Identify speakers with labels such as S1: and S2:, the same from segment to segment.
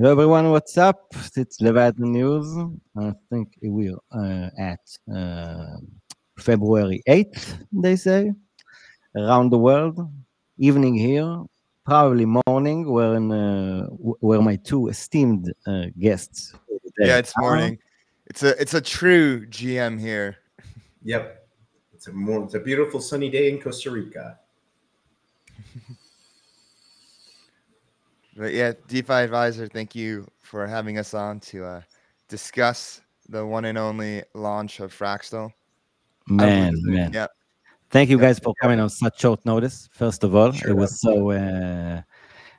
S1: Hello everyone, what's up? It's Leviathan News. I think we're uh, at uh, February 8th, they say, around the world. Evening here, probably morning, where, in, uh, where my two esteemed uh, guests.
S2: Yeah, it's morning. It's a it's a true GM here.
S3: Yep, it's a more it's a beautiful sunny day in Costa Rica.
S2: But yeah, DeFi advisor, thank you for having us on to uh, discuss the one and only launch of Fraxtal.
S1: Man, man.
S2: Yeah.
S1: Thank you guys for coming on such short notice. First of all,
S3: Sure.
S1: it was so uh,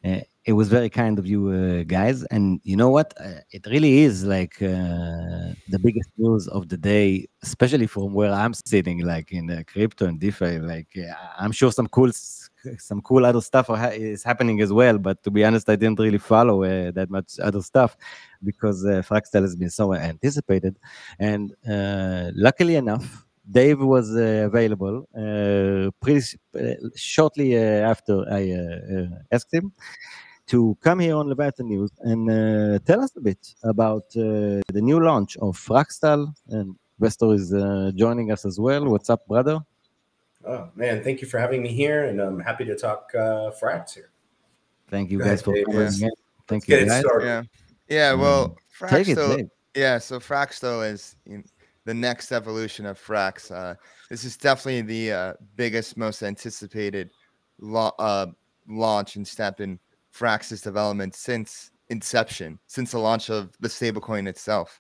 S1: uh, it was very kind of you uh, guys, and you know what? Uh, it really is like uh, the biggest news of the day, especially from where I'm sitting, like in uh, crypto and DeFi. Like I'm sure some cool some cool other stuff ha- is happening as well, but to be honest, I didn't really follow uh, that much other stuff because uh, has been so anticipated, and uh, luckily enough. Dave was uh, available uh, pretty uh, shortly after I asked him to come here on Leviathan News and uh, tell us a bit about uh, the new launch of Fraxtal. And Vestor is uh, joining us as well. What's up, brother?
S3: Oh man, thank you for having me here, and I'm happy to talk uh, Frax here.
S1: Thank you
S3: Go
S1: guys
S3: ahead,
S1: for
S3: Dave.
S1: coming
S2: Yes.
S1: in. Thank
S3: Get
S1: you
S3: it
S1: guys.
S3: started.
S2: Yeah. Yeah. Well,
S1: Take it,
S2: Fraxtal. Yeah, so Fraxtal is in the next evolution of Frax. Uh, this is definitely the uh, biggest, most anticipated lo- uh, launch and step in Frax's development since inception, since the launch of the stablecoin itself.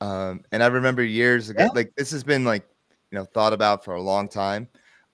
S2: Um, and I remember years ago,
S1: Yeah.
S2: like this has been like you know thought about for a long time,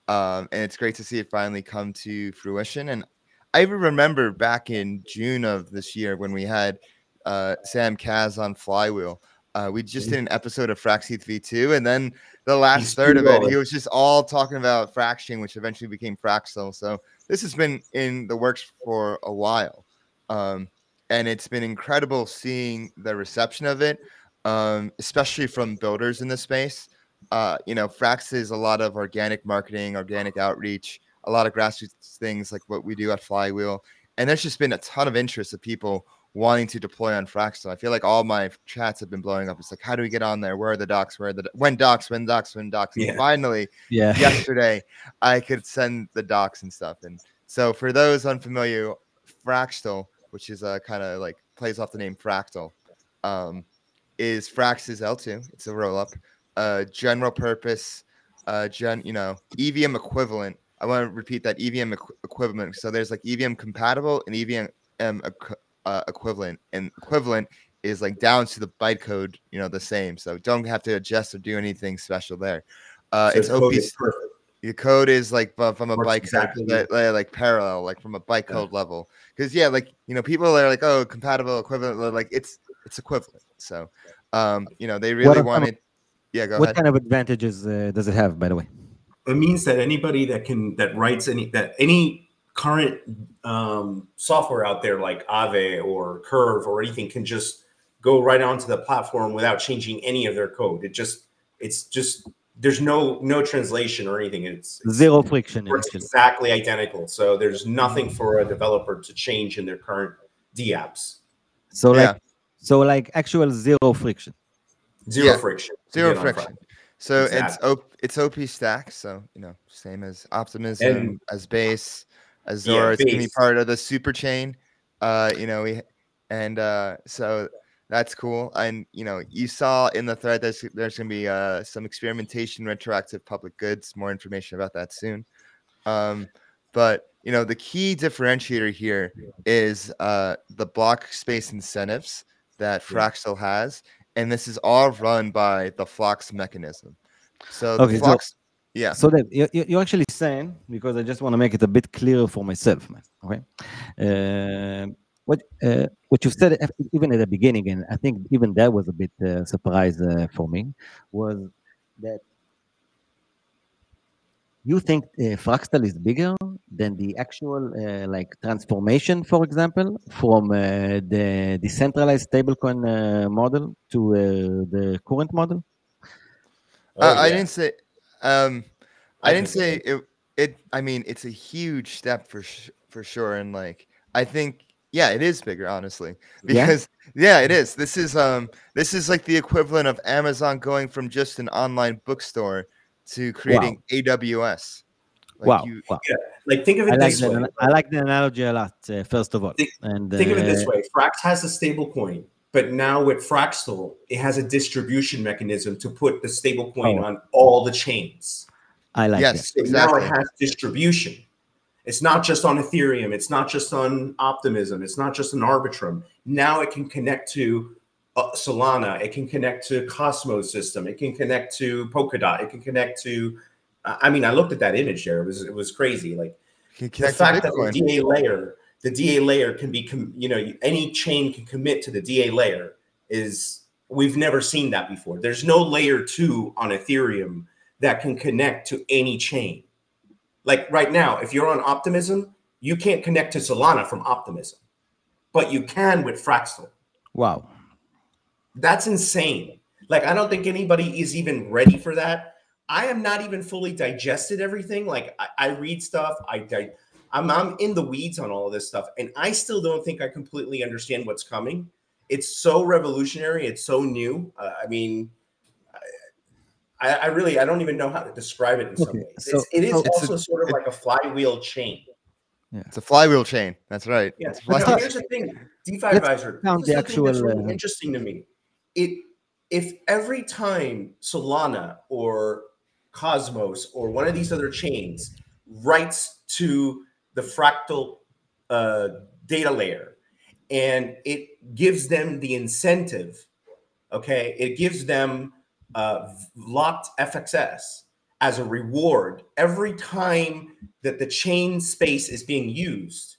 S2: um, and it's great to see it finally come to fruition. And I even remember back in June of this year when we had uh, Sam Kaz on Flywheel. Uh, we just did an episode of Fraxeth V2, and then the last third of it, he was just all talking about Fraxchain, which eventually became Fraxtal. So this has been in the works for a while, um, and it's been incredible seeing the reception of it, um, especially from builders in the space. Uh, you know, Frax is a lot of organic marketing, organic outreach, a lot of grassroots things like what we do at Flywheel, and there's just been a ton of interest of people wanting to deploy on Fraxtal. I feel like all my chats have been blowing up. It's like, how do we get on there? Where are the docs? Where are the when docs? When docs? When docs? And
S3: Yeah.
S2: finally,
S1: Yeah.
S2: yesterday, I could send the docs and stuff. And so, for those unfamiliar, Fraxtal, which is a kind of like plays off the name Fractal, um, is Frax's L2. It's a roll up, uh, general purpose, uh, gen, you know, EVM equivalent. I want to repeat that EVM equ- equivalent. So there's like EVM compatible and EVM equ- uh, equivalent, and equivalent is like down to the bytecode, you know, the same. So don't have to adjust or do anything special there. Uh,
S3: So
S2: it's
S3: the code
S2: OP.
S3: is.
S2: The code is like from a
S3: Works
S2: bytecode,
S3: exactly.
S2: like, like like parallel, like from a bytecode level. Because yeah, like you know, people are like, oh, compatible, equivalent, like it's it's equivalent. So, um, you know, they really
S1: are some-
S2: wanted. Yeah, go
S1: What
S2: ahead.
S1: kind of advantages uh, does it have, by the way?
S3: It means that anybody that can that writes any that any current um, software out there like Aave or Curve or anything can just go right onto the platform without changing any of their code. It just it's just there's no no translation or anything. It's, it's
S1: Zero friction.
S3: works exactly identical. So there's nothing for a developer to change in their current DApps.
S1: So
S2: Yeah.
S1: like, so like actual zero friction.
S3: Zero
S2: Yeah.
S3: friction.
S2: Zero friction.
S3: Friday.
S2: So it's op- it's OP stack. So you know, same as Optimism,
S3: And-
S2: as Base, as
S3: Yeah,
S2: Zora. it's gonna be part of the super chain. Uh, you know, we and uh, so that's cool. And you know, you saw in the thread there's there's gonna be uh some experimentation, retroactive public goods. More information about that soon. Um, but you know, the key differentiator here is uh the block space incentives that. Fraxtal has, and this is all run by the Flux mechanism. So
S1: Okay,
S2: the
S1: so-
S2: Flux, yeah,
S1: So that you- you- you're actually saying, because I just want to make it a bit clearer for myself, man. Okay. Um what uh, what you said uh, even at the beginning, and I think even that was a bit uh, surprise uh, for me, was that you think uh, Fraxtal is bigger than the actual uh, like transformation, for example, from uh, the decentralized stablecoin uh, model to uh, the current model.
S3: Oh,
S2: Uh, I didn't say. Um, I,
S3: I
S2: didn't say it. It. I mean, it's a huge step for sh- for sure, and like I think Yeah, it is bigger, honestly.
S1: Yeah?
S2: Because yeah, it is. This is um this is like the equivalent of Amazon going from just an online bookstore to creating AWS. Like
S1: wow,
S2: you-
S1: wow.
S3: Like think of it
S1: like
S3: this
S1: that.
S3: way.
S1: ana- I like the analogy a lot. Uh, first of all,
S3: Think-
S1: and
S3: Think of it this
S1: uh,
S3: way: Frax has a stable coin, but now with Fraxtal, it has a distribution mechanism to put the stable coin
S1: Oh.
S3: on all the chains.
S1: I like that.
S2: yes,
S3: So
S2: exactly.
S3: Now it has distribution. It's not just on Ethereum. It's not just on Optimism. It's not just on Arbitrum. Now it can connect to uh, Solana. It can connect to Cosmos system. It can connect to Polkadot. It can connect to. I I mean, I looked at that image there. It was it was crazy. Like the fact that the DA layer, the DA layer can be, com- you know, any chain can commit to the DA layer is we've never seen that before. There's no layer two on Ethereum that can connect to any chain. Like right now, if you're on Optimism, you can't connect to Solana from Optimism, but you can with Fraxtal.
S1: wow.
S3: That's insane. Like, I don't think anybody is even ready for that. I am not even fully digested everything. Like, I, I read stuff. I, di- I'm, I'm in the weeds on all of this stuff, and I still don't think I completely understand what's coming. It's so revolutionary. It's so new. Uh, I mean, I, I really, I don't even know how to describe it in some
S1: Okay,
S3: ways.
S1: so-
S3: it's, it is
S1: so-
S2: It's a-
S3: also sort of like a flywheel chain. Yeah.
S2: It's a flywheel chain. That's right.
S3: Yeah.
S2: It's a
S3: here's the thing, DeFi
S1: Let's
S3: advisor.
S1: count
S3: this
S1: the
S3: is that's really
S1: uh,
S3: interesting to me. It if every time Solana or Cosmos or one of these other chains writes to the Fraxtal uh, data layer and it gives them the incentive, okay, it gives them uh, locked FXS as a reward every time that the chain space is being used.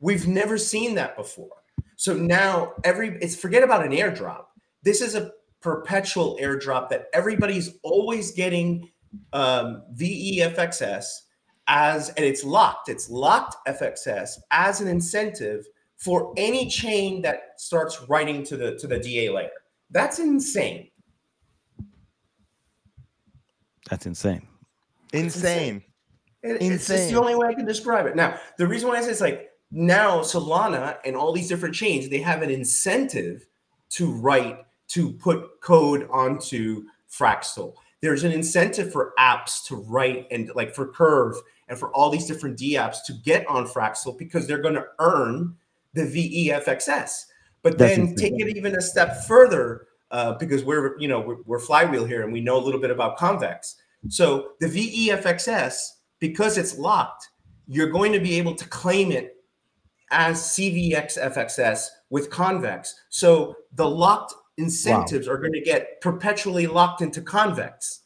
S3: We've never seen that before. So now every it's forget about an airdrop. This is a perpetual airdrop that everybody's always getting um, VEFXS as and it's locked. It's locked FXS as an incentive for any chain that starts writing to the to the DA layer. That's insane.
S1: That's insane.
S2: insane.
S3: It- It's just
S2: Insane.
S3: the only way I can describe it. Now, the reason why I say it's like now Solana and all these different chains, they have an incentive to write to put code onto Fraxtal. There's an incentive for apps to write and like for Curve and for all these different D apps to get on Fraxtal because they're going to earn the VEFXS. But
S1: That's
S3: then take it even a step further uh, because we're you know we're, we're flywheel here and we know a little bit about convex. So the VEFXS because it's locked, you're going to be able to claim it as CVXFXS with convex. So the locked incentives are going to get perpetually locked into convex.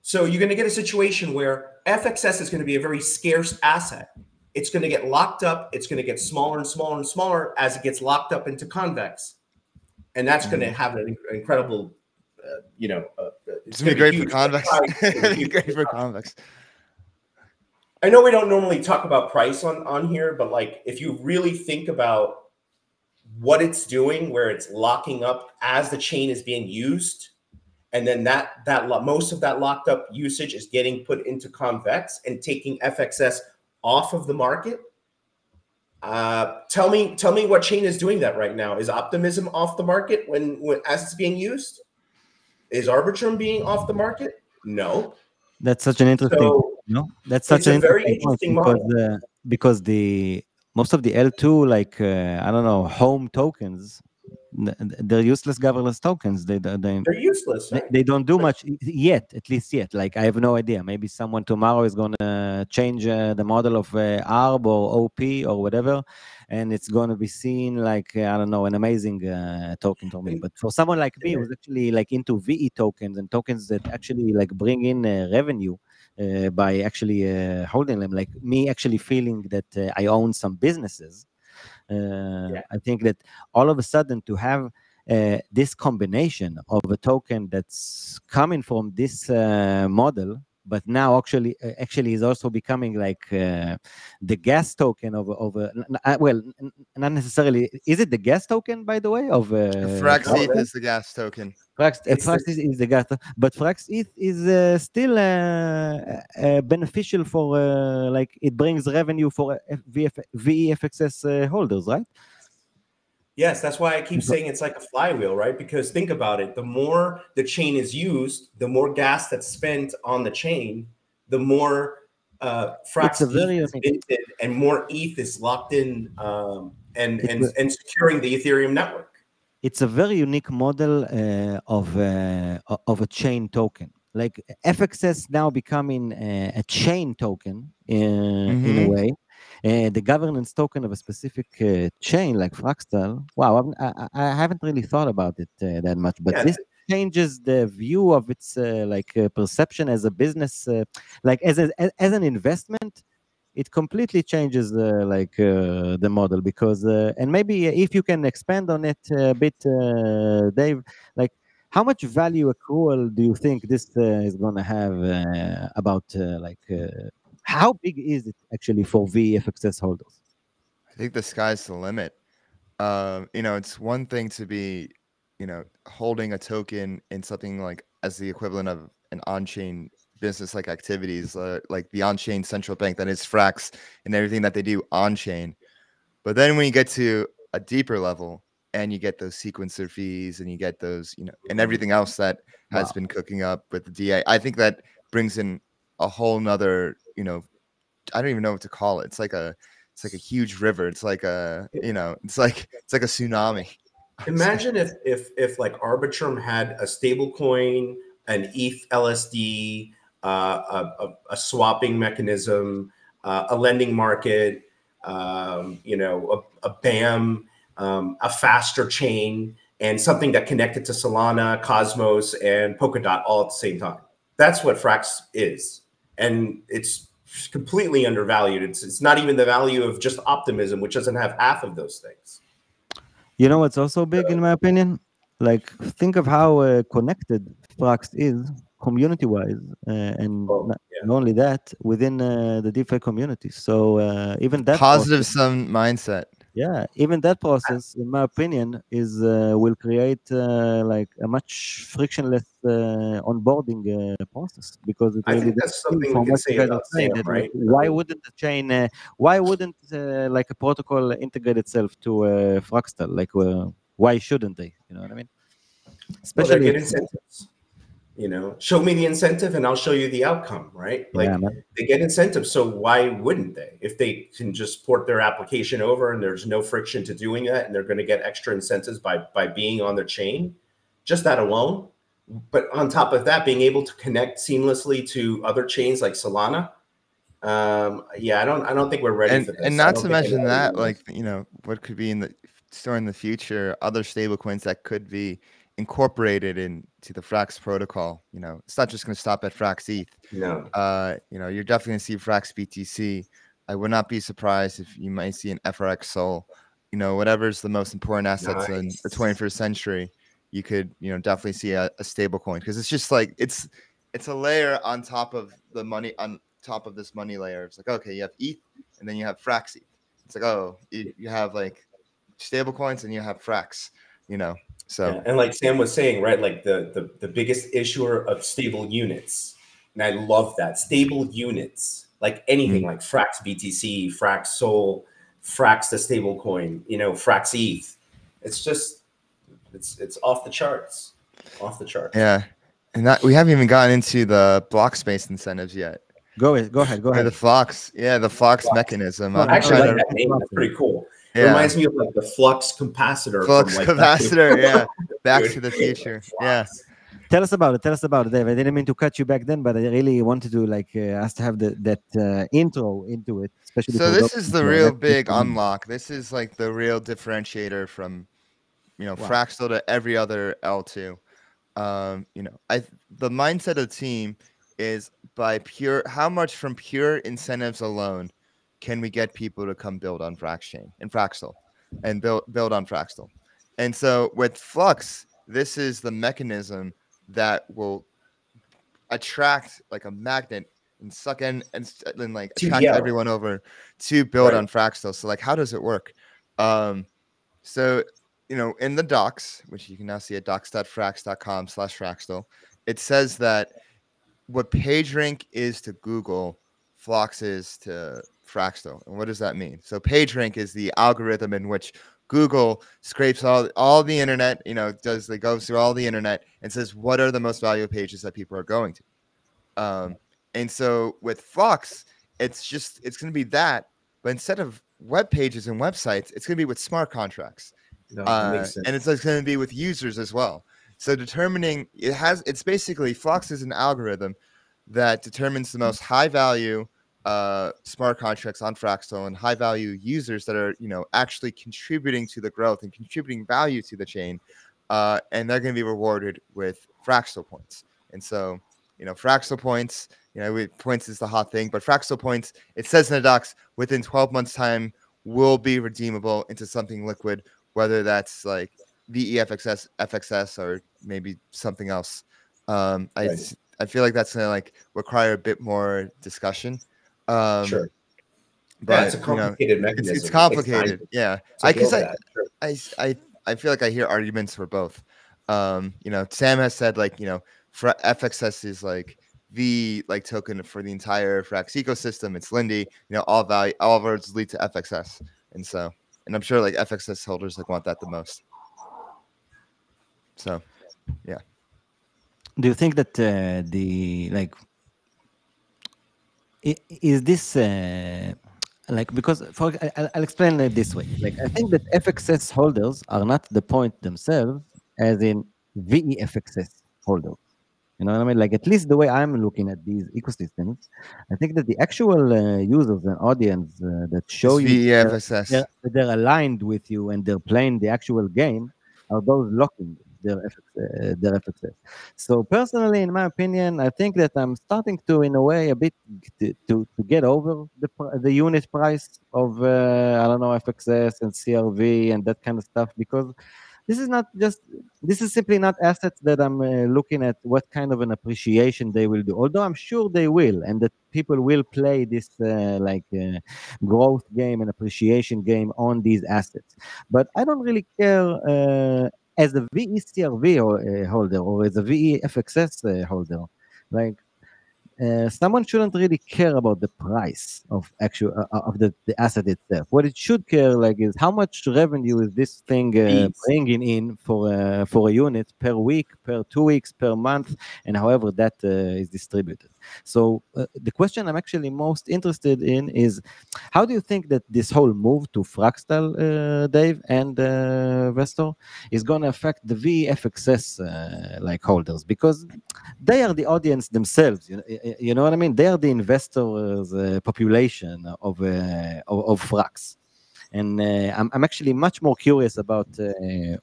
S3: So you're going to get a situation where FXS is going to be a very scarce asset. It's going to get locked up. It's going to get smaller and smaller and smaller as it gets locked up into convex, and that's going to have an incredible, uh, you know, uh,
S2: It's gonna be great for convex.
S3: It's gonna be
S2: It'd be
S3: huge.
S2: great for convex.
S3: I know we don't normally talk about price on on here, but like if you really think about what it's doing, where it's locking up as the chain is being used, and then that that lo- most of that locked up usage is getting put into convex and taking FXS off of the market. Uh, tell me, tell me what chain is doing that right now? Is Optimism off the market when, when as it's being used? Is Arbitrum being off the market? No.
S1: That's such an interesting.
S3: So
S1: you know, that's such an interesting
S3: interesting
S1: because uh, because the most of the L2 like uh, I don't know home tokens, they're useless governance tokens. They they they,
S3: they're useless.
S1: they,
S3: right?
S1: they don't do much yet, at least yet. Like I have no idea. Maybe someone tomorrow is gonna change uh, the model of uh, ARB or OP or whatever, and it's gonna be seen like uh, I don't know an amazing uh, token for me. But for someone like me who's actually like into VE tokens and tokens that actually like bring in uh, revenue uh, by actually uh, holding them, like me actually feeling that uh, I own some businesses. Uh, I think that all of a sudden to have uh, this combination of a token that's coming from this uh, model but now actually uh, actually is also becoming like uh, the gas token of of a, uh, well not necessarily is it the gas token by the way of uh,
S2: Frax ETH is the gas token.
S1: Frax, uh, Frax is, is the gas, but Frax ETH is uh, still uh, beneficial for like it brings revenue for VF, VEFXS holders, right?
S3: Yes, that's why I keep saying it's like a flywheel, right? Because think about it the more the chain is used, the more gas that's spent on the chain, the more uh, is minted and more ETH is locked in um, and, and, and securing the Ethereum network.
S1: It's a very unique model uh, of, uh, of a chain token. Like FXS now becoming a, a chain token in, mm-hmm. in a mm-hmm. way uh, the governance token of a specific uh, chain like Fraxtal, wow, I, I, haven't really thought about it uh, that much, but yeah. this changes the view of its uh, like uh, perception as a business, uh, like as, a, as an investment. It completely changes the like the model because, and maybe if you can expand on it a bit, Dave, like how much value accrual do you think this is going to have about like how big is it actually for VFXS holders?
S2: I think the sky's the limit. Um, you know, it's one thing to be, you know, holding a token in something like as the equivalent of an on-chain business like activities, uh, like the on-chain central bank that is Frax and everything that they do on-chain. But then when you get to a deeper level and you get those sequencer fees and you get those, you know, and everything else that has wow. been cooking up with the DA, I think that brings in a whole nother you know, I don't even know what to call it. It's like a it's like a huge river. It's like a you know, it's like it's like a tsunami.
S3: Imagine if if if like Arbitrum had a stable coin, an ETH LSD, uh, a, a, a, swapping mechanism, uh, a lending market, um, you know, a, a BAM, um, a faster chain, and something that connected to Solana, Cosmos, and Polkadot all at the same time. That's what Frax is, and it's completely undervalued. It's it's not even the value of just optimism, which doesn't have half of those things.
S1: You know what's also big, in my opinion? Like think of how uh, connected Frax is community-wise, uh, and oh, not, yeah. not, only that, within uh, the DeFi community. So uh, even that
S2: positive process, some mindset
S1: yeah even that process in my opinion is uh, will create uh, like a much frictionless onboarding uh, process because
S3: it I really think that's something we can say about Sam, right?
S1: why wouldn't the chain uh, why wouldn't uh, like a protocol integrate itself to Fraxtal like why shouldn't they? You know what i mean?
S3: Especially well, incentives you know? Show me the incentive and i'll show you the outcome right? Like yeah, they get incentives so why wouldn't they? If they can just port their application over and there's no friction to doing that and they're going to get extra incentives by by being on their chain just that alone but on top of that being able to connect seamlessly to other chains like solana um yeah i don't i don't think we're ready
S2: and,
S3: for this
S2: and not to mention that like you know what could be in the store in the future other stablecoins that could be incorporated into the Frax protocol. You know, it's not just going to stop at Frax ETH.
S3: No.
S2: Uh, you know, you're definitely going to see Frax BTC. I would not be surprised if you might see an FRX Sol. You know, whatever's the most important assets nice. in the 21st century, you could, you know, definitely see a, a stable coin because it's just like it's it's a layer on top of the money on top of this money layer. It's like okay, you have ETH and then you have Frax ETH. It's like oh, you, you have like stable coins and you have Frax. You know, so
S3: yeah. and like Sam was saying, right, like the, the the biggest issuer of stable units, and I love that stable units, like anything mm-hmm. like Frax BTC, Frax Sol, Frax the stable coin, you know, Frax ETH. It's just it's it's off the charts, off the charts.
S2: Yeah, and that we haven't even gotten into the block space incentives yet.
S1: Go ahead, go ahead, go ahead.
S2: the Flux, yeah, the Flux, Flux. mechanism.
S3: Well, actually, like that name. That's pretty cool. Yeah. It reminds me of like the flux capacitor.
S2: Flux like capacitor, yeah. Back to the future. Yeah.
S1: Tell us about it. Tell us about it, Dave. I didn't mean to cut you back then, but I really wanted to like uh, us to have the, that uh, intro into it, especially.
S2: So this is the real big unlock. This is like the real differentiator from, you know, wow. Fraxtal to every other L2. Um, you know, I the mindset of the team is by pure how much from pure incentives alone can we get people to come build on Fraxchain and Fraxtal and build build on Fraxtal? And so with Flux, this is the mechanism that will attract like a magnet and suck in and, and like attract
S3: yell.
S2: everyone over to build
S3: Right.
S2: on Fraxtal. So like, how does it work? Um, so you know, in the docs, which you can now see at docs.frax.com slash Fraxtal, it says that what PageRank is to Google, Flox is to Fraxtal. And what does that mean? So PageRank is the algorithm in which Google scrapes all all the internet, you know, does they goes through all the internet and says what are the most valuable pages that people are going to. Um, and so with Flox, it's just it's going to be that, but instead of web pages and websites, it's going to be with smart contracts
S3: No,
S2: uh, and it's going to be with users as well. So determining it has it's basically Flux is an algorithm that determines the most high value uh, smart contracts on Fraxtal and high value users that are you know actually contributing to the growth and contributing value to the chain, uh, and they're going to be rewarded with Fraxtal points. And so you know Fraxtal points, you know we, points is the hot thing, but Fraxtal points it says in the docs within 12 months time will be redeemable into something liquid whether that's like E VEFXS, FXS, or maybe something else. Um, I
S3: Right.
S2: I feel like that's gonna like require a bit more discussion. Um,
S3: sure.
S2: but
S3: yeah, it's a
S2: you know,
S3: complicated
S2: it's,
S3: mechanism.
S2: it's
S3: It takes time
S2: complicated. Yeah, I because I,
S3: sure.
S2: I I I feel like I hear arguments for both. Um, you know, Sam has said like you know, for FXS is like the like token for the entire Frax ecosystem. It's Lindy. You know, all value, all roads lead to FXS, and so, and I'm sure like FXS holders like want that the most. So, yeah.
S1: Do you think that uh, the like is this uh, like because for I'll, I'll explain it this way. Like I think that FXS holders are not the point themselves, as in VEFXS holders. You know what I mean? Like at least the way I'm looking at these ecosystems, I think that the actual uh, users and audience uh, that show
S2: it's
S1: you
S2: VEFXS.
S1: they're, they're aligned with you and they're playing the actual game are those locking their FX, uh, their FXS. So personally, in my opinion, I think that I'm starting to, in a way, a bit to, to, to get over the the unit price of uh, I don't know FXS and CRV and that kind of stuff because this is not just this is simply not assets that I'm uh, looking at what kind of an appreciation they will do. Although I'm sure they will, and that people will play this uh, like uh, growth game and appreciation game on these assets. But I don't really care uh, as a VECRV uh, holder or as a VEFXS uh, holder. Like uh, someone shouldn't really care about the price of actual uh, of the, the asset itself. What it should care like is how much revenue is this thing uh, bringing in for uh, for a unit per week, per two weeks, per month, and however that uh, is distributed. So uh, the question I'm actually most interested in is how do you think that this whole move to Fraxtal, uh, Dave and uh, Vestor, is going to affect the VFXS uh, like holders because they are the audience themselves. You know, you know what I mean? They are the investors' uh, population of uh, of, of Frax. And uh, I'm, I'm actually much more curious about uh,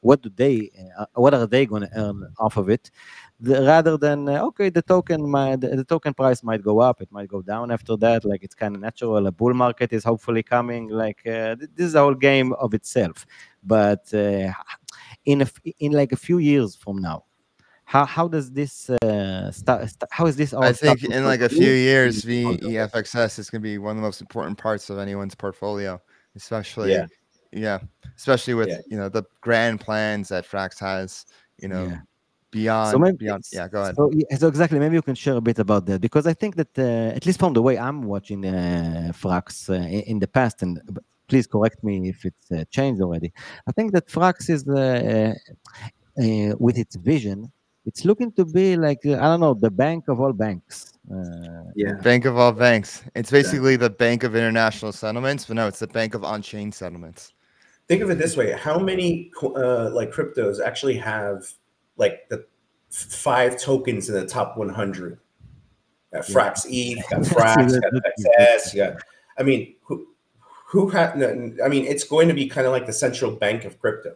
S1: what do they, uh, what are they going to earn off of it, the, rather than uh, okay, the token, might, the, the token price might go up, it might go down after that. Like it's kind of natural. A bull market is hopefully coming. Like uh, th- this is a whole game of itself. But uh, in a, f- in like a few years from now, how how does this uh, start? St- how is this all?
S2: I think in like a few years? VEFXS is going to be one of the most important parts of anyone's portfolio, especially
S3: Yeah.
S2: yeah, especially with
S3: Yeah.
S2: you know the grand plans that Frax has, you know,
S1: Yeah.
S2: Beyond
S1: so maybe
S2: beyond. Yeah, go ahead.
S1: So, yeah, so exactly, maybe you can share a bit about that because I think that uh, at least from the way I'm watching uh, Frax uh, in, in the past, and please correct me if it's uh, changed already. I think that Frax is uh, uh, uh, with its vision. It's looking to be like uh, I don't know the bank of all banks. Uh,
S3: Yeah.
S2: Bank of all banks. It's basically the Bank of International Settlements, but no, it's the Bank of on-chain settlements.
S3: Think of it this way: How many uh, like cryptos actually have like the five tokens in the top 100? Got Frax ETH, got Frax, got XS. Got, I mean, who who had? I mean, it's going to be kind of like the central bank of crypto.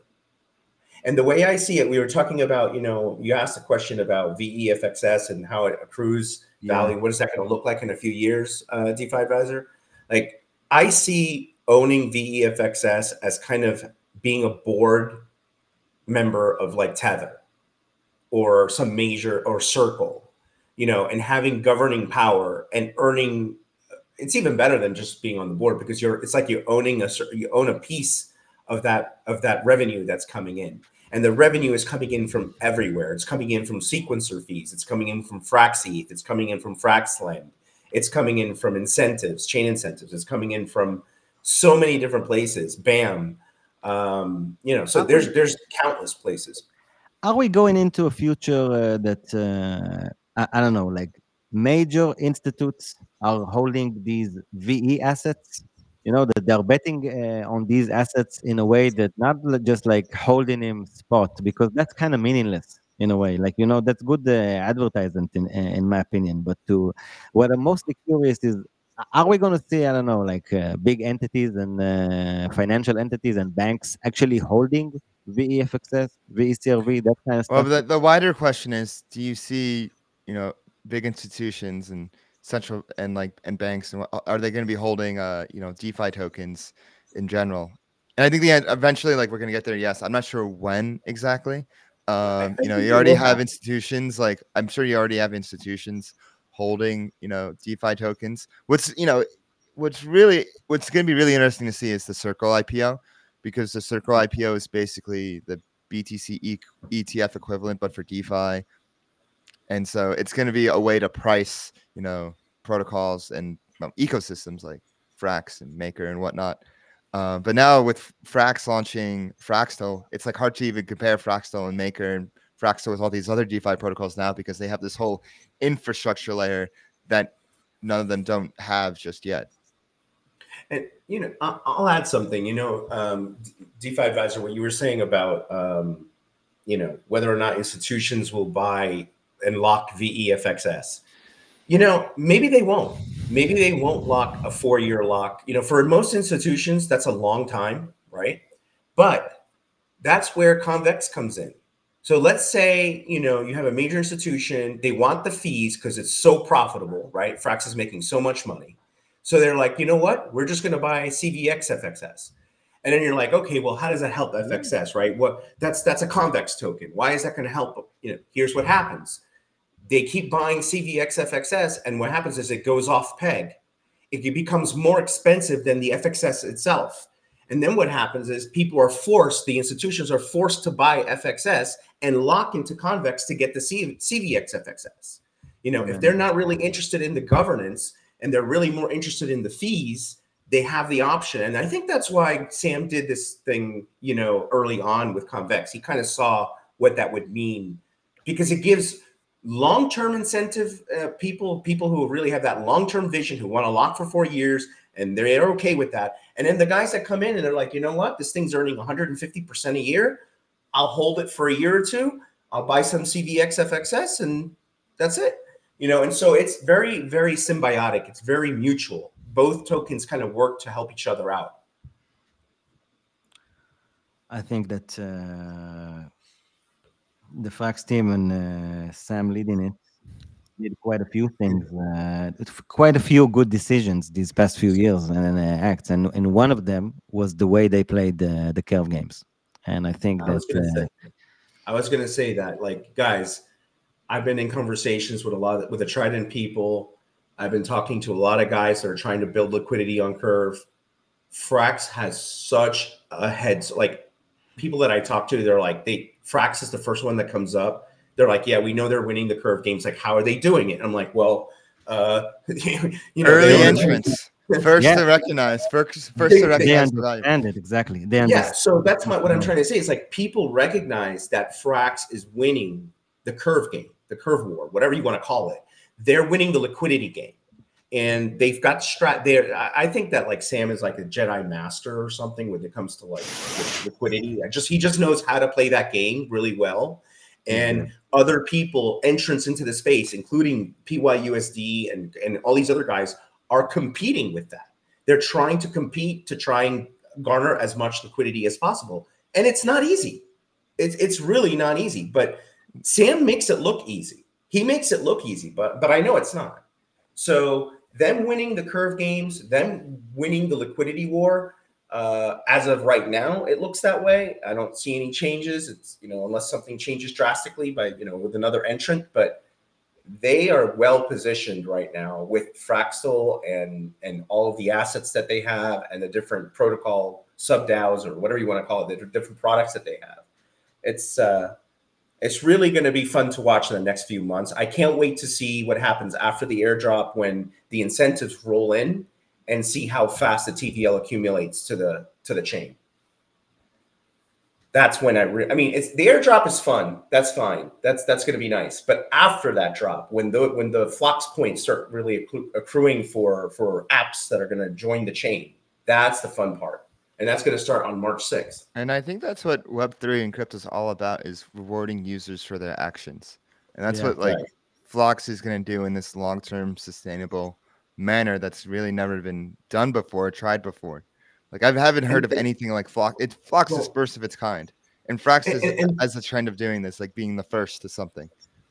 S3: And the way I see it, we were talking about, you know, you asked a question about VEFXS and how it accrues value. What is that going to look like in a few years, uh, DeFi advisor? Like, I see owning VEFXS as kind of being a board member of like Tether or some major or Circle. you know, and having governing power and earning. It's even better than just being on the board because you're. It's like you're owning a you own a piece of that of that revenue that's coming in and the revenue is coming in from everywhere it's coming in from sequencer fees it's coming in from fraxeth it's coming in from Fraxlend. it's coming in from incentives chain incentives it's coming in from so many different places bam um, you know so there's there's countless places
S1: are we going into a future uh, that uh, I, I don't know like major institutes are holding these ve assets? You know that they're betting uh, on these assets in a way that not just like holding him spot because that's kind of meaningless in a way. Like you know that's good uh, advertisement in in my opinion but to what i'm mostly curious is are we going to see i don't know like uh, big entities and uh, financial entities and banks actually holding vefxs vecrv that kind of
S2: well
S1: stuff.
S2: the, the wider question is do you see you know big institutions and central and like and banks and what- are they going to be holding uh you know defi tokens in general? And i think the end eventually like we're going to get there yes. I'm not sure when exactly. Um you know you already have institutions like i'm sure you already have institutions holding you know defi tokens. What's you know what's really what's going to be really interesting to see is the circle ipo because the circle ipo is basically the btc etf equivalent but for defi. And so it's going to be a way to price you know protocols and well, ecosystems like frax and maker and whatnot. Uh, but now with frax launching fraxtal it's like hard to even compare fraxtal and maker and fraxtal with all these other defi protocols now because they have this whole infrastructure layer that none of them don't have just yet
S3: And you know, I'll add something. You know, um, DeFi advisor, what you were saying about, um, you know, whether or not institutions will buy and lock VEFXS. You know, maybe they won't. Maybe they won't lock a four-year lock. You know, for most institutions, that's a long time, right? But that's where convex comes in. So let's say you know you have a major institution, they want the fees because it's so profitable, right? Frax is making so much money. So they're like, you know what? We're just going to buy CVX FXS. And then you're like, okay, well, how does that help mm-hmm. FXS, right? What that's that's a convex token. Why is that going to help? You know, here's what happens. They keep buying CVX FXS, and what happens is it goes off peg. It becomes more expensive than the FXS itself. And then what happens is people are forced, the institutions are forced to buy FXS and lock into convex to get the CVX FXS. You know, if they're mm-hmm. not really interested in the governance and they're really more interested in the fees, they have the option. And I think that's why Sam did this thing, you know, early on with Convex. He kind of saw what that would mean because it gives long-term incentive uh, people, people who really have that long-term vision, who want to lock for four years, and they're okay with that. And then the guys that come in and they're like, you know what, this thing's earning 150% a year. I'll hold it for a year or two. I'll buy some CVX FXS, and that's it you know and so it's very very symbiotic. It's very mutual. Both tokens kind of work to help each other out.
S1: I think that uh, the Frax team and uh, Sam leading it did quite a few things, uh, quite a few good decisions these past few years and uh, acts, and and one of them was the way they played the the curve games, and I think
S3: I
S1: that
S3: was gonna
S1: uh,
S3: say, I was gonna say that, like, guys, I've been in conversations with a lot of, with the Trident people. I've been talking to a lot of guys that are trying to build liquidity on Curve. Frax has such a head, like people that I talk to, they're like, they Frax is the first one that comes up. They're like, yeah, we know they're winning the Curve games. Like, how are they doing it? I'm like, well, uh, you know,
S2: early
S3: they-
S2: entrance first
S1: Yeah.
S2: to recognize first first
S3: They-
S2: to
S3: they
S1: they
S2: recognize the
S1: understand it exactly. They
S3: yeah so that's my, what i'm trying to say it's like people recognize that frax is winning the curve game the curve war whatever you want to call it they're winning the liquidity game and they've got strat there I- think that like sam is like a jedi master or something when it comes to like liquidity I just he just knows how to play that game really well and mm-hmm. other people entrance into the space including pyusd and and all these other guys are competing with that they're trying to compete to try and garner as much liquidity as possible. And it's not easy. It's it's really not easy. But Sam makes it look easy. He makes it look easy, but but I know it's not. So them winning the curve games, them winning the liquidity war, uh, as of right now, it looks that way. I don't see any changes. It's you know unless something changes drastically by you know with another entrant, but they are well positioned right now with Fraxtal and and all of the assets that they have and the different protocol sub DAOs or whatever you want to call it, the different products that they have. It's uh, it's really going to be fun to watch in the next few months. I can't wait to see what happens after the airdrop when the incentives roll in and see how fast the TVL accumulates to the to the chain that's when I re- I mean it's the airdrop is fun. That's fine. That's that's going to be nice. But after that drop, when the when the flux points start really accru- accruing for for apps that are going to join the chain, that's the fun part. And that's going to start on March 6th.
S2: And I think that's what Web3 and crypto is all about is rewarding users for their actions. And that's
S1: Yeah.
S2: what like
S3: Right.
S2: Flux is going to do in this long-term sustainable manner that's really never been done before, tried before. Like I haven't heard of anything like Flux. It Flux is
S3: Well-
S2: first of its kind. And Frax
S3: And-
S2: is
S3: and- and-
S2: as a trend of doing this, like being the first to something.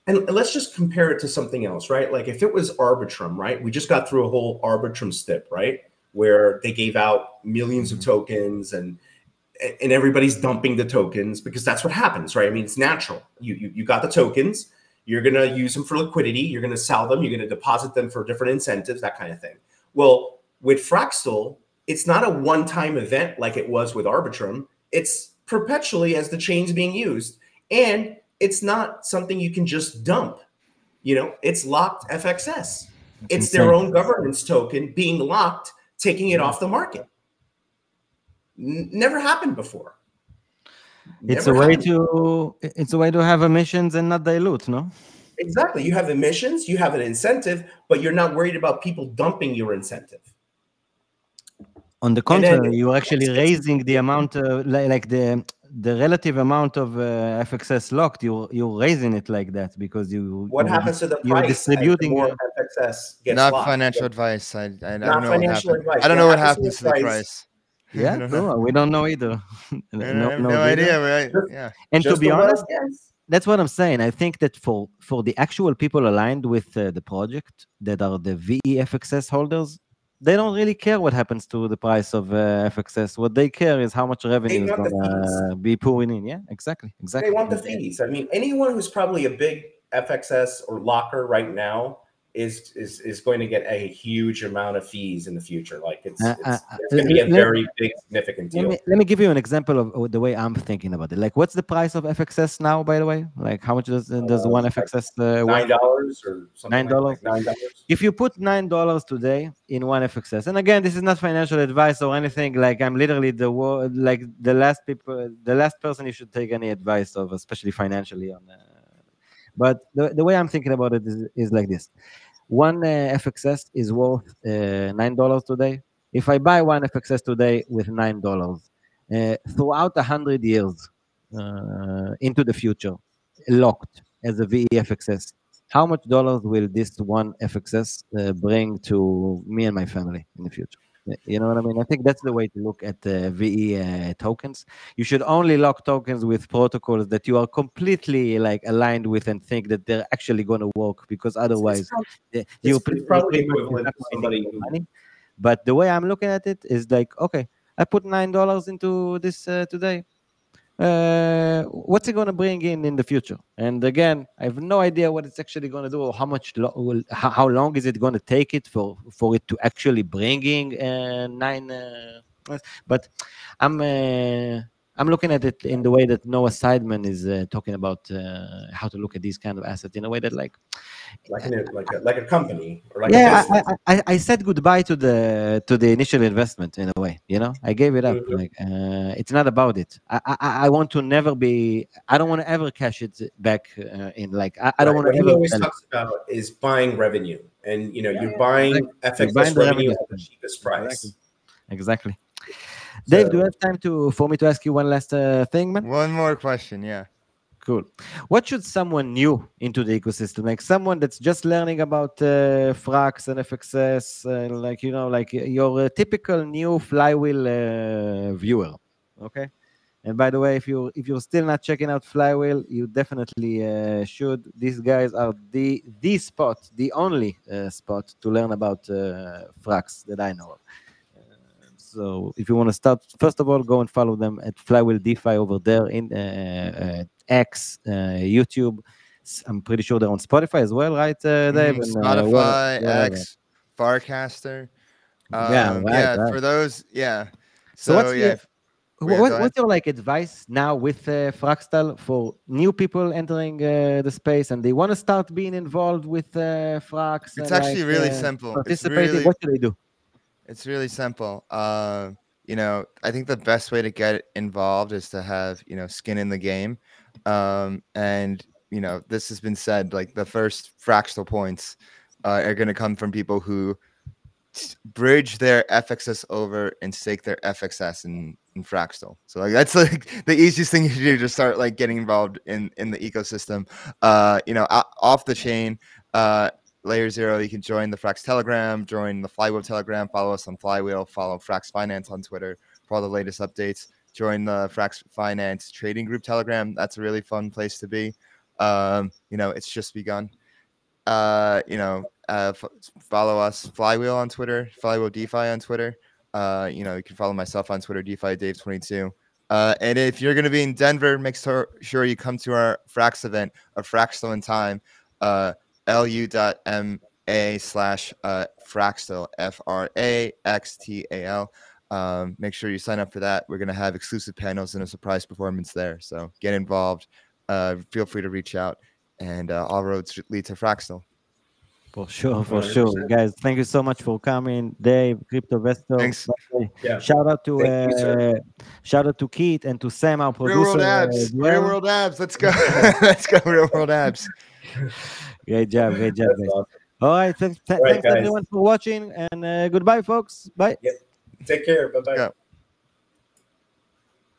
S3: And let's just compare it to something else, right? Like if it was Arbitrum, right? We just got through a whole Arbitrum step, right? Where they gave out 1000000s of tokens and and everybody's dumping the tokens because that's what happens, right? I mean, it's natural. You you, you got the tokens, you're gonna use them for liquidity, you're gonna sell them, you're gonna deposit them for different incentives, that kind of thing. Well, with Fraxtal, it's not a one-time event like it was with Arbitrum. It's perpetually as the chain's being used. And it's not something you can just dump. You know, it's locked FXS. It's their own governance token being locked, taking it off the market. N- never happened before.
S1: It's
S3: Never
S1: a way
S3: happened.
S1: to it's a way to have emissions and not dilute, no?
S3: exactly. You have emissions, you have an incentive, but you're not worried about people dumping your incentive.
S1: On the
S3: And then-
S1: contrary, you're actually raising the amount, uh, like the the relative amount of uh, FXS locked. You're you're raising it like that because you.
S3: What
S1: you-
S3: happens to the
S1: you're
S3: price?
S1: distributing,
S3: more FXS gets
S2: Not
S3: locked?
S2: financial advice. I, I, I don't know what
S3: financial
S2: happens.
S3: advice.
S2: I don't know what
S3: happens
S2: happens
S3: to
S2: to
S3: the
S2: the
S3: price?
S2: price.
S1: Yeah,
S2: I don't know.
S1: no, we don't know either.
S2: I have no, idea. Right? Yeah.
S1: And to be honest,
S3: guess.
S1: that's what I'm saying. I think that for for the actual people aligned with uh, the project that are the VEFXS holders, they don't really care what happens to the price of uh, FXS. What they care is how much revenue is gonna be pouring in. Yeah, exactly, exactly.
S3: They want the fees. I mean, anyone who's probably a big FXS or locker right now is is is going to get a huge amount of fees in the future. Like it's,
S1: Uh,
S3: it's,
S1: uh,
S3: going to be a
S1: let-
S3: very big significant
S1: Let
S3: deal.
S1: me, let me give you an example of the way I'm thinking about it. Like, what's the price of FXS now, by the way? Like, how much does does
S3: Uh,
S1: one FXS uh.
S3: Nine dollars or something.
S1: Nine dollars?
S3: like Nine dollars.
S1: if you put nine dollars today in one FXS, and again, this is not financial advice or anything. Like I'm literally the like the last people, the last person you should take any advice of, especially financially. On, uh, but the, the way I'm thinking about it is, is like this: one uh, FXS is worth uh, nine dollars today. If I buy one FXS today with nine dollars, uh, throughout a hundred years uh, into the future, locked as a VEFXS, how much dollars will this one FXS uh, bring to me and my family in the future? You know what I mean? I think that's the way to look at uh, VE uh, tokens. You should only lock tokens with protocols that you are completely like aligned with and think that they're actually going to work, because otherwise, uh, you
S3: it's
S1: pretty-
S3: probably equivalent to somebody
S1: money. But the way I'm looking at it is like, okay, I put nine dollars into this uh, today uh, what's it going to bring in in the future? And again, I have no idea what it's actually going to do or how much lo- how, long is it going to take it for for it to actually bring in uh, nine. Uh, but I'm uh, I'm looking at it in the way that Noah Seidman is uh, talking about uh, how to look at these kind of assets in a way that like
S3: like in a, like a, like a company or like
S1: yeah,
S3: business.
S1: I, I, I said goodbye to the to the initial investment in a way. You know, I gave it up.
S3: Mhm.
S1: Like, uh, it's not about it. I, I I want to never be. I don't want to ever cash it back uh, in. Like, I, I don't
S3: Right.
S1: want
S3: What
S1: to
S3: he always
S1: sell it.
S3: talks about is buying revenue, and you know
S1: Yeah,
S3: you're
S1: yeah,
S3: buying
S1: exactly.
S3: FXS
S1: buying the
S3: revenue
S1: revenue.
S3: at the cheapest price.
S1: Exactly. Exactly. Dave, do you have time to for me to ask you one last uh, thing, man?
S2: One more question. Yeah.
S1: Cool. What should someone new into the ecosystem, like someone that's just learning about uh, Frax and FXS, uh, like you know, like your uh, typical new flywheel uh, viewer? Okay. And by the way, if you if you're still not checking out Flywheel, you definitely uh, should. These guys are the the spot, the only uh, spot to learn about uh, Frax that I know of. So if you want to start, first of all, go and follow them at Flywheel DeFi over there in uh, uh, X, uh, YouTube. I'm pretty sure they're on Spotify as well, right, uh, Dave?
S2: Mhm,
S1: And, uh, what-
S2: Spotify. X, Farcaster.
S1: Yeah,
S2: Um,
S1: right,
S2: yeah.
S1: right.
S2: For those, yeah.
S1: So
S2: So,
S1: what's
S2: yeah,
S1: the-
S2: Yeah,
S1: what, what's your like advice now with uh, Fraxtal for new people entering uh, the space and they want to start being involved with uh, Frax?
S2: It's
S1: and,
S2: actually
S1: like,
S2: really
S1: uh,
S2: simple.
S1: Participating.
S2: really-
S1: What should they do?
S2: It's really simple. Uh, you know, I think the best way to get involved is to have you know skin in the game, um, and you know this has been said. Like the first Fraxtal points uh, are going to come from people who bridge their FXS over and stake their FXS in in Fraxtal. So like that's like the easiest thing you do to start like getting involved in in the ecosystem. Uh, you know, off the chain. Uh, Layer Zero, you can join the Frax Telegram, join the Flywheel Telegram, follow us on Flywheel, follow Frax Finance on Twitter for all the latest updates. Join the Frax Finance Trading Group Telegram. That's a really fun place to be. Um, you know, it's just begun. Uh, you know, uh, f- follow us Flywheel on Twitter, Flywheel DeFi on Twitter. Uh, you know, you can follow myself on Twitter, DeFi Dave22. Uh, and if you're going to be in Denver, make sure, you come to our Frax event, a Fraxtal in time. Uh, lu.ma slash uh, Fraxtal, F R A X T A L. Um, make sure you sign up for that. We're going to have exclusive panels and a surprise performance there. So get involved. Uh, feel free to reach out, and uh, all roads lead to Fraxtal.
S1: For sure, for
S3: 100%.
S1: sure, guys. Thank you so much for coming, Dave, Cryptovestor.
S2: Thanks.
S3: Yeah.
S1: Shout out to
S3: Thank you,
S1: uh, shout out to Keith and to Sam, our producer.
S2: Real world
S1: uh,
S2: abs.
S1: as.
S2: Real world abs. Let's go. Let's go. Real world abs.
S1: Great job, great job, guys.
S3: awesome.
S1: All right, th- th-
S3: All right,
S1: thanks
S3: guys.
S1: everyone for watching, and uh, goodbye, folks. Bye.
S3: Take care. Bye bye.
S2: Yeah.